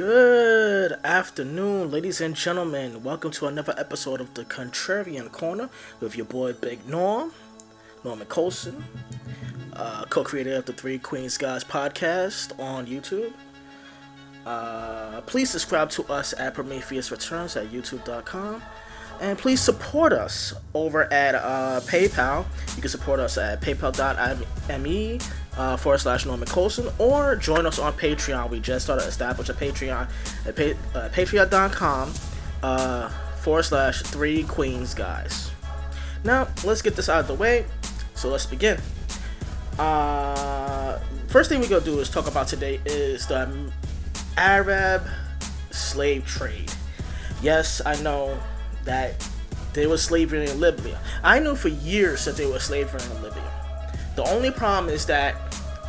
Good afternoon, ladies and gentlemen. Welcome to another episode of the Contrarian Corner with your boy Big Norm, Norman Colson, uh, co-creator of the Three Queens Guys podcast on YouTube. Uh, please subscribe to us at Prometheus Returns at YouTube.com. And please support us over at uh, PayPal. You can support us at paypal.me uh, forward slash Norman Colson or join us on Patreon. We just started establish a Patreon at pay, uh, patreon.com uh, forward slash three queens guys. Now, let's get this out of the way. So let's begin. Uh, first thing we're going to do is talk about today is the Arab slave trade. Yes, I know that there was slavery in Libya. I knew for years that there was slavery in Libya. The only problem is that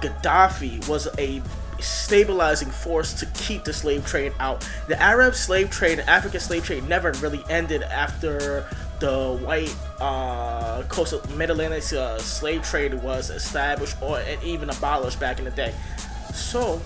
Gaddafi was a stabilizing force to keep the slave trade out. The Arab slave trade, the African slave trade never really ended after the white uh, coastal Mid-Atlantic uh, slave trade was established or and even abolished back in the day. So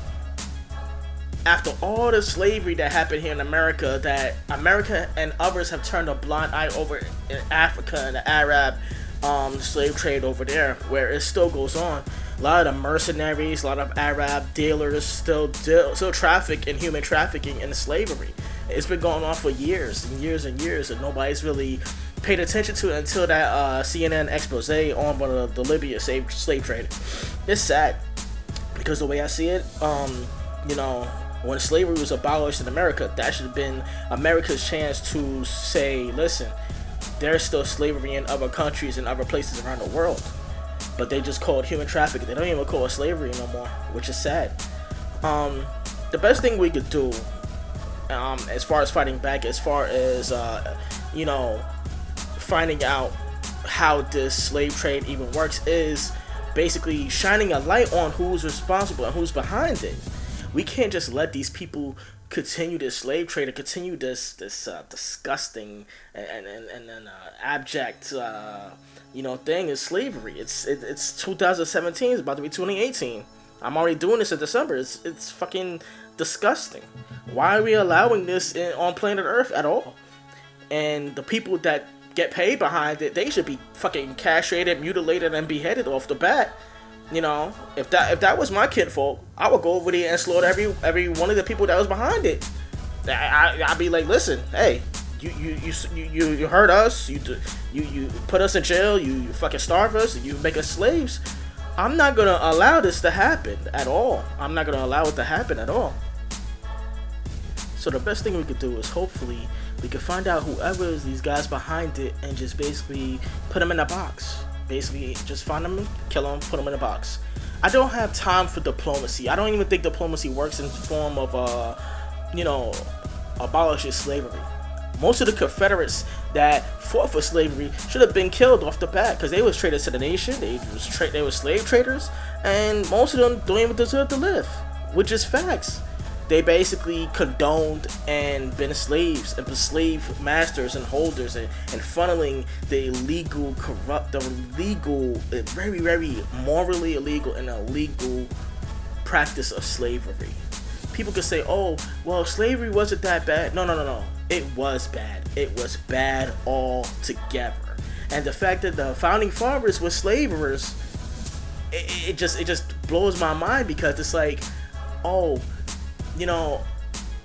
after all the slavery that happened here in America, that America and others have turned a blind eye over in Africa and the Arab um, slave trade over there, where it still goes on. A lot of the mercenaries, a lot of Arab dealers still deal, still traffic in human trafficking and slavery. It's been going on for years and years and years, and nobody's really paid attention to it until that uh, CNN expose on the, the Libya slave, slave trade. It's sad because the way I see it, um, you know, when slavery was abolished in America, that should have been America's chance to say, listen, there's still slavery in other countries and other places around the world. But they just call it human trafficking. They don't even call it slavery no more, which is sad. Um, the best thing we could do, um, as far as fighting back, as far as uh, you know, finding out how this slave trade even works, is basically shining a light on who's responsible and who's behind it we can't just let these people continue this slave trade and continue this this uh, disgusting and and and, and uh, abject uh, you know thing is slavery. It's it, it's 2017. It's about to be 2018. I'm already doing this in December. It's it's fucking disgusting. Why are we allowing this in, on planet Earth at all? And the people that get paid behind it, they should be fucking castrated, mutilated, and beheaded off the bat you know, if that if that was my kinfolk, I would go over there and slaughter every every one of the people that was behind it. I, I would be like, listen, hey, you you you you you hurt us, you you you put us in jail, you, you fucking starve us, you make us slaves. I'm not gonna allow this to happen at all. I'm not gonna allow it to happen at all. So the best thing we could do is hopefully we could find out whoever is these guys behind it and just basically put them in a box basically just find them, kill them, put them in a box. I don't have time for diplomacy. I don't even think diplomacy works in the form of, uh, you know, abolishing slavery. Most of the Confederates that fought for slavery should have been killed off the bat because they was traitors to the nation. They was tra- they were slave traders, and most of them don't even deserve to live, which is facts they basically condoned and been slaves and slave masters and holders and, and funneling the illegal corrupt the illegal eh, very very morally illegal and illegal practice of slavery. People could say oh well slavery wasn't that bad. No no no no. It was bad. It was bad altogether. And the fact that the founding fathers were slavers it, it just it just blows my mind because it's like oh you know,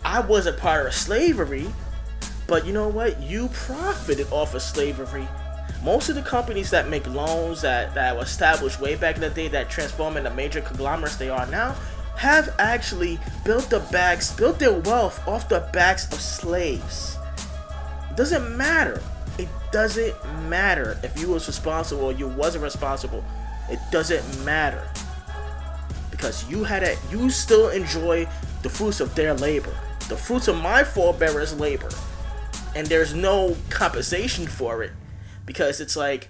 I wasn't part of slavery, but you know what? You profited off of slavery. Most of the companies that make loans that, that were established way back in the day that transform into major conglomerates they are now have actually built the backs, built their wealth off the backs of slaves. It doesn't matter. It doesn't matter if you was responsible or you wasn't responsible. It doesn't matter because you had it. You still enjoy the fruits of their labor, the fruits of my forebearers' labor, and there's no compensation for it because it's like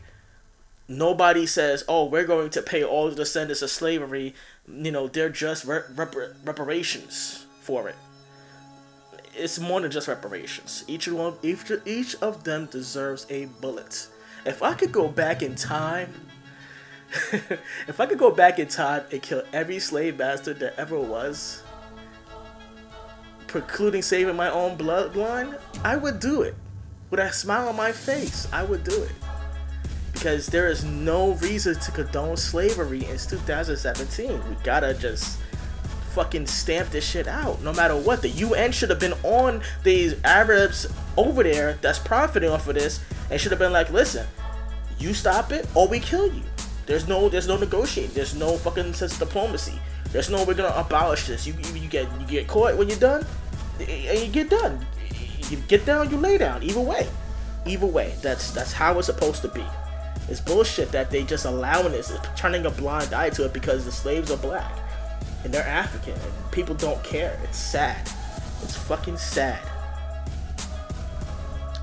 nobody says, "Oh, we're going to pay all the descendants of slavery." You know, they're just rep- reparations for it. It's more than just reparations. Each one, each each of them deserves a bullet. If I could go back in time, if I could go back in time and kill every slave master there ever was, precluding saving my own bloodline, I would do it. With a smile on my face, I would do it. Because there is no reason to condone slavery in 2017. We gotta just fucking stamp this shit out no matter what. The UN should have been on these Arabs over there that's profiting off of this and should have been like, listen, you stop it or we kill you. There's no there's no negotiating. There's no fucking sense of diplomacy. There's no we're gonna abolish this. You, you, you get you get caught when you're done, and you get done. You get down, you lay down. Either way, either way, that's that's how it's supposed to be. It's bullshit that they just allowing this, turning a blind eye to it because the slaves are black and they're African and people don't care. It's sad. It's fucking sad.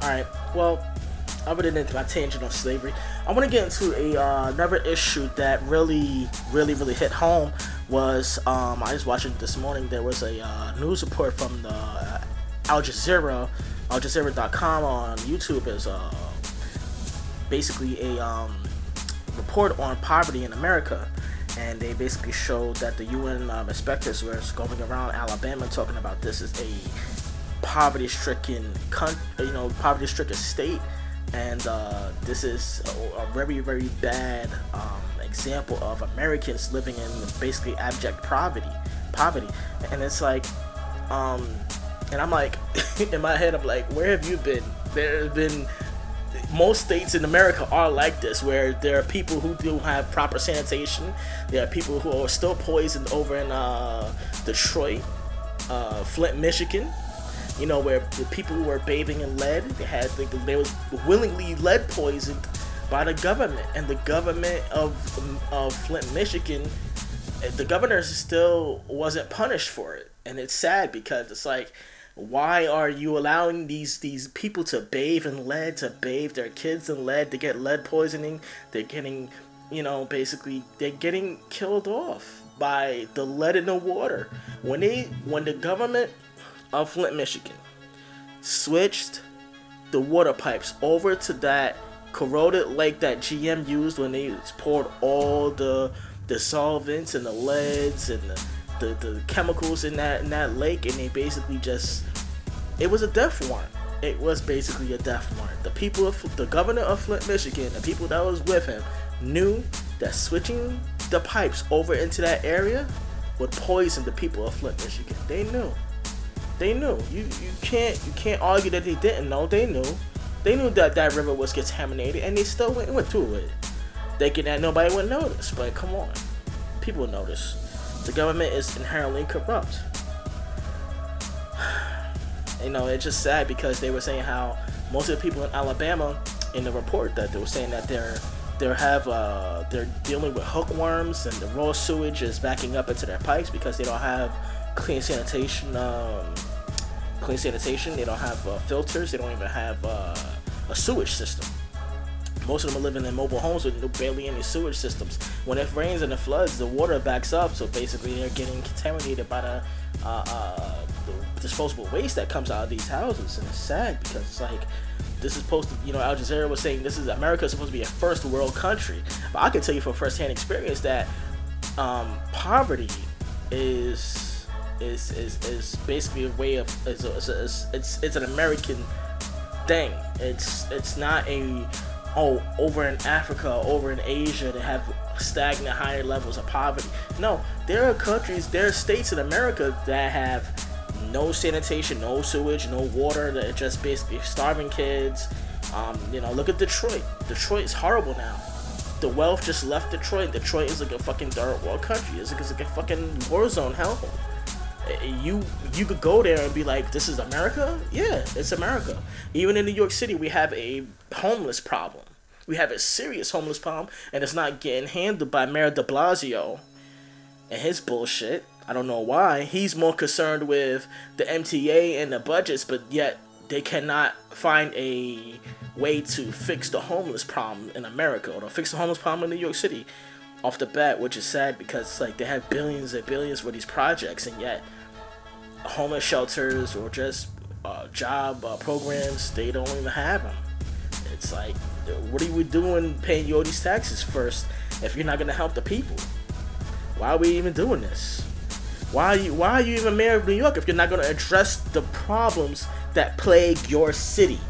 Alright, well, other than into my tangent on slavery, I want to get into a uh, another issue that really, really, really hit home. Was um, I was watching this morning? There was a uh, news report from the uh, Al Jazeera, Al Jazeera.com on YouTube is uh, basically a um, report on poverty in America and they basically showed that the UN um, inspectors were going around Alabama talking about this is a poverty-stricken, you know, poverty-stricken state, and uh, this is a, a, very, very bad um, example of Americans living in basically abject poverty, poverty, and it's like, um, and I'm like, in my head, I'm like, where have you been? there have been most states in America are like this, where there are people who do have proper sanitation. There are people who are still poisoned over in uh, Detroit, uh, Flint, Michigan. You know, where the people who were bathing in lead, they had they, was willingly lead poisoned by the government, and the government of of Flint, Michigan, eh, the governor still wasn't punished for it, and it's sad because it's like why are you allowing these these people to bathe in lead to bathe their kids in lead to get lead poisoning? They're getting you know basically they're getting killed off by the lead in the water. When they when the government of flint michigan switched the water pipes over to that corroded lake that gm used when they poured all the the solvents and the leads and the the, the chemicals in that in that lake and they basically just it was a death warrant. It was basically a death warrant. The people of the governor of Flint, Michigan, the people that was with him knew that switching the pipes over into that area would poison the people of Flint, Michigan. They knew. They knew. You you can't you can't argue that they didn't know. They knew. They knew that that river was contaminated, and they still went went through it, thinking that nobody would notice. But come on, people notice. The government is inherently corrupt you know, it's just sad because they were saying how most of the people in Alabama in the report that they were saying that they're they have uh, they're dealing with hookworms and the raw sewage is backing up into their pipes because they don't have clean sanitation um, clean sanitation. They don't have uh, filters. They don't even have uh, a sewage system. Most of them are living in mobile homes with barely any sewage systems. When it rains and it floods the water backs up. So basically they're getting contaminated by the uh, uh, the disposable waste that comes out of these houses, and it's sad because it's like this is supposed to, you know, Al Jazeera was saying this is America is supposed to be a first world country, but I can tell you from firsthand experience that um, poverty is is is is basically a way of it's it's, it's it's an American thing. It's it's not a oh over in Africa, over in Asia to have stagnant higher levels of poverty. No, there are countries, there are states in America that have no sanitation, no sewage, no water. That are just basically starving kids. Um, you know, look at Detroit. Detroit is horrible now. The wealth just left Detroit. Detroit is like a fucking third world country. It's like, it's like a fucking war zone hellhole. You you could go there and be like, this is America. Yeah, it's America. Even in New York City, we have a homeless problem. We have a serious homeless problem, and it's not getting handled by Mayor De Blasio and his bullshit. I don't know why. He's more concerned with the MTA and the budgets, but yet they cannot find a way to fix the homeless problem in America or to fix the homeless problem in New York City off the bat, which is sad because like they have billions and billions for these projects, and yet homeless shelters or just uh, job uh, programs they don't even have them. It's like, what are we doing paying you all these taxes first if you're not gonna help the people? Why are we even doing this? Why are you why are you even mayor of New York if you're not gonna address the problems that plague your city?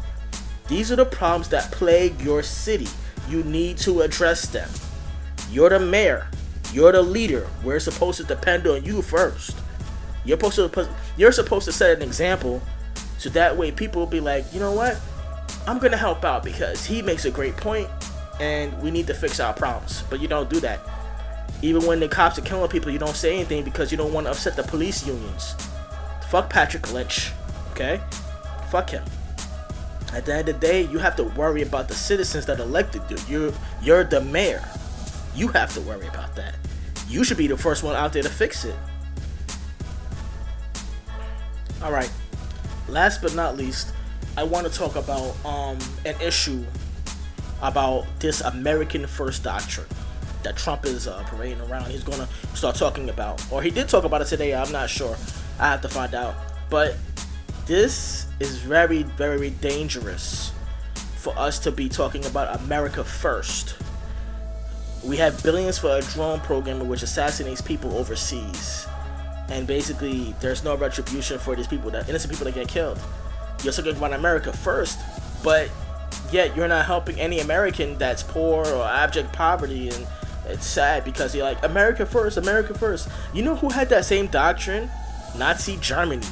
These are the problems that plague your city. You need to address them. You're the mayor. You're the leader. We're supposed to depend on you first. You're supposed to you're supposed to set an example so that way people will be like, you know what? I'm gonna help out because he makes a great point and we need to fix our problems. But you don't do that. Even when the cops are killing people, you don't say anything because you don't want to upset the police unions. Fuck Patrick Lynch, okay? Fuck him. At the end of the day, you have to worry about the citizens that elected you. You're you're the mayor. You have to worry about that. You should be the first one out there to fix it. All right. Last but not least, I want to talk about um, an issue about this American First doctrine that Trump is uh, parading around. He's going to start talking about, or he did talk about it today. I'm not sure. I have to find out. But this is very, very dangerous for us to be talking about America first. We have billions for a drone program which assassinates people overseas. And basically, there's no retribution for these people, that innocent people that get killed. You're talking about America first, but yet you're not helping any American that's poor or abject poverty and it's sad because you're like America first, America first. You know who had that same doctrine? Nazi Germany.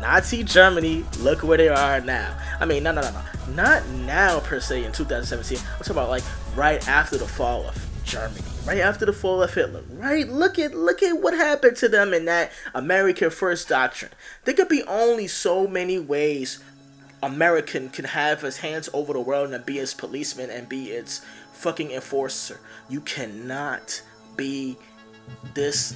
Nazi Germany, look where they are now. I mean, no, no, no, no. Not now per se in 2017. I'm talking about like right after the fall of Germany, right after the fall of Hitler. Right? Look at look at what happened to them in that America First doctrine. There could be only so many ways American can have his hands over the world and be its policeman and be its fucking enforcer. You cannot be this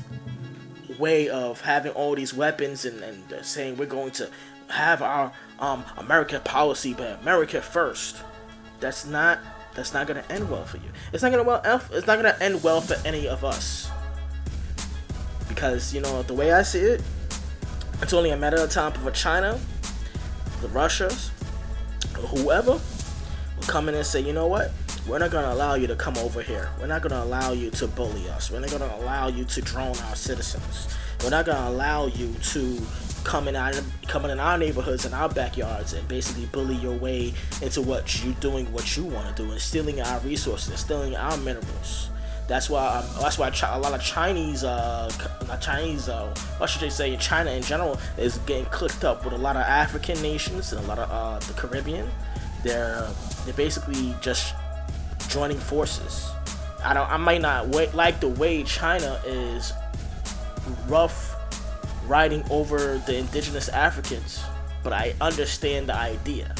way of having all these weapons and, and saying we're going to have our um, American policy, but America first. That's not that's not gonna end well for you. It's not gonna well it's not gonna end well for any of us. Because you know the way I see it, it's only a matter of time for China, the Russias, whoever will come in and say, you know what? We're not gonna allow you to come over here. We're not gonna allow you to bully us. We're not gonna allow you to drone our citizens. We're not gonna allow you to come in our coming in our neighborhoods and our backyards and basically bully your way into what you're doing what you want to do and stealing our resources and stealing our minerals. That's why um, that's why a lot of Chinese, uh, Chinese, uh, what should I say, China in general is getting clicked up with a lot of African nations and a lot of uh, the Caribbean. They're they're basically just joining forces. I don't. I might not wait, like the way China is rough riding over the indigenous Africans, but I understand the idea.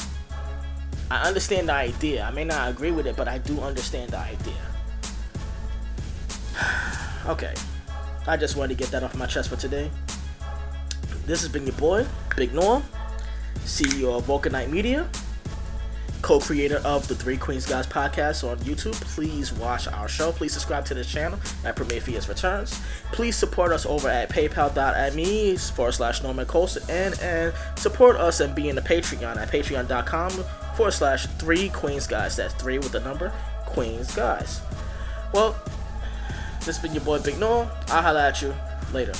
I understand the idea. I may not agree with it, but I do understand the idea. okay. I just wanted to get that off my chest for today. This has been your boy, Big Norm, CEO of Vulcanite Media co-creator of the Three Queens Guys podcast on YouTube. Please watch our show. Please subscribe to the channel at Prometheus Returns. Please support us over at paypal.me forward slash Norman Colson and, and support us and be in the Patreon at patreon.com forward slash Three Queens Guys. That's three with the number Queens Guys. Well, this has been your boy Big Noah. I'll holla at you later.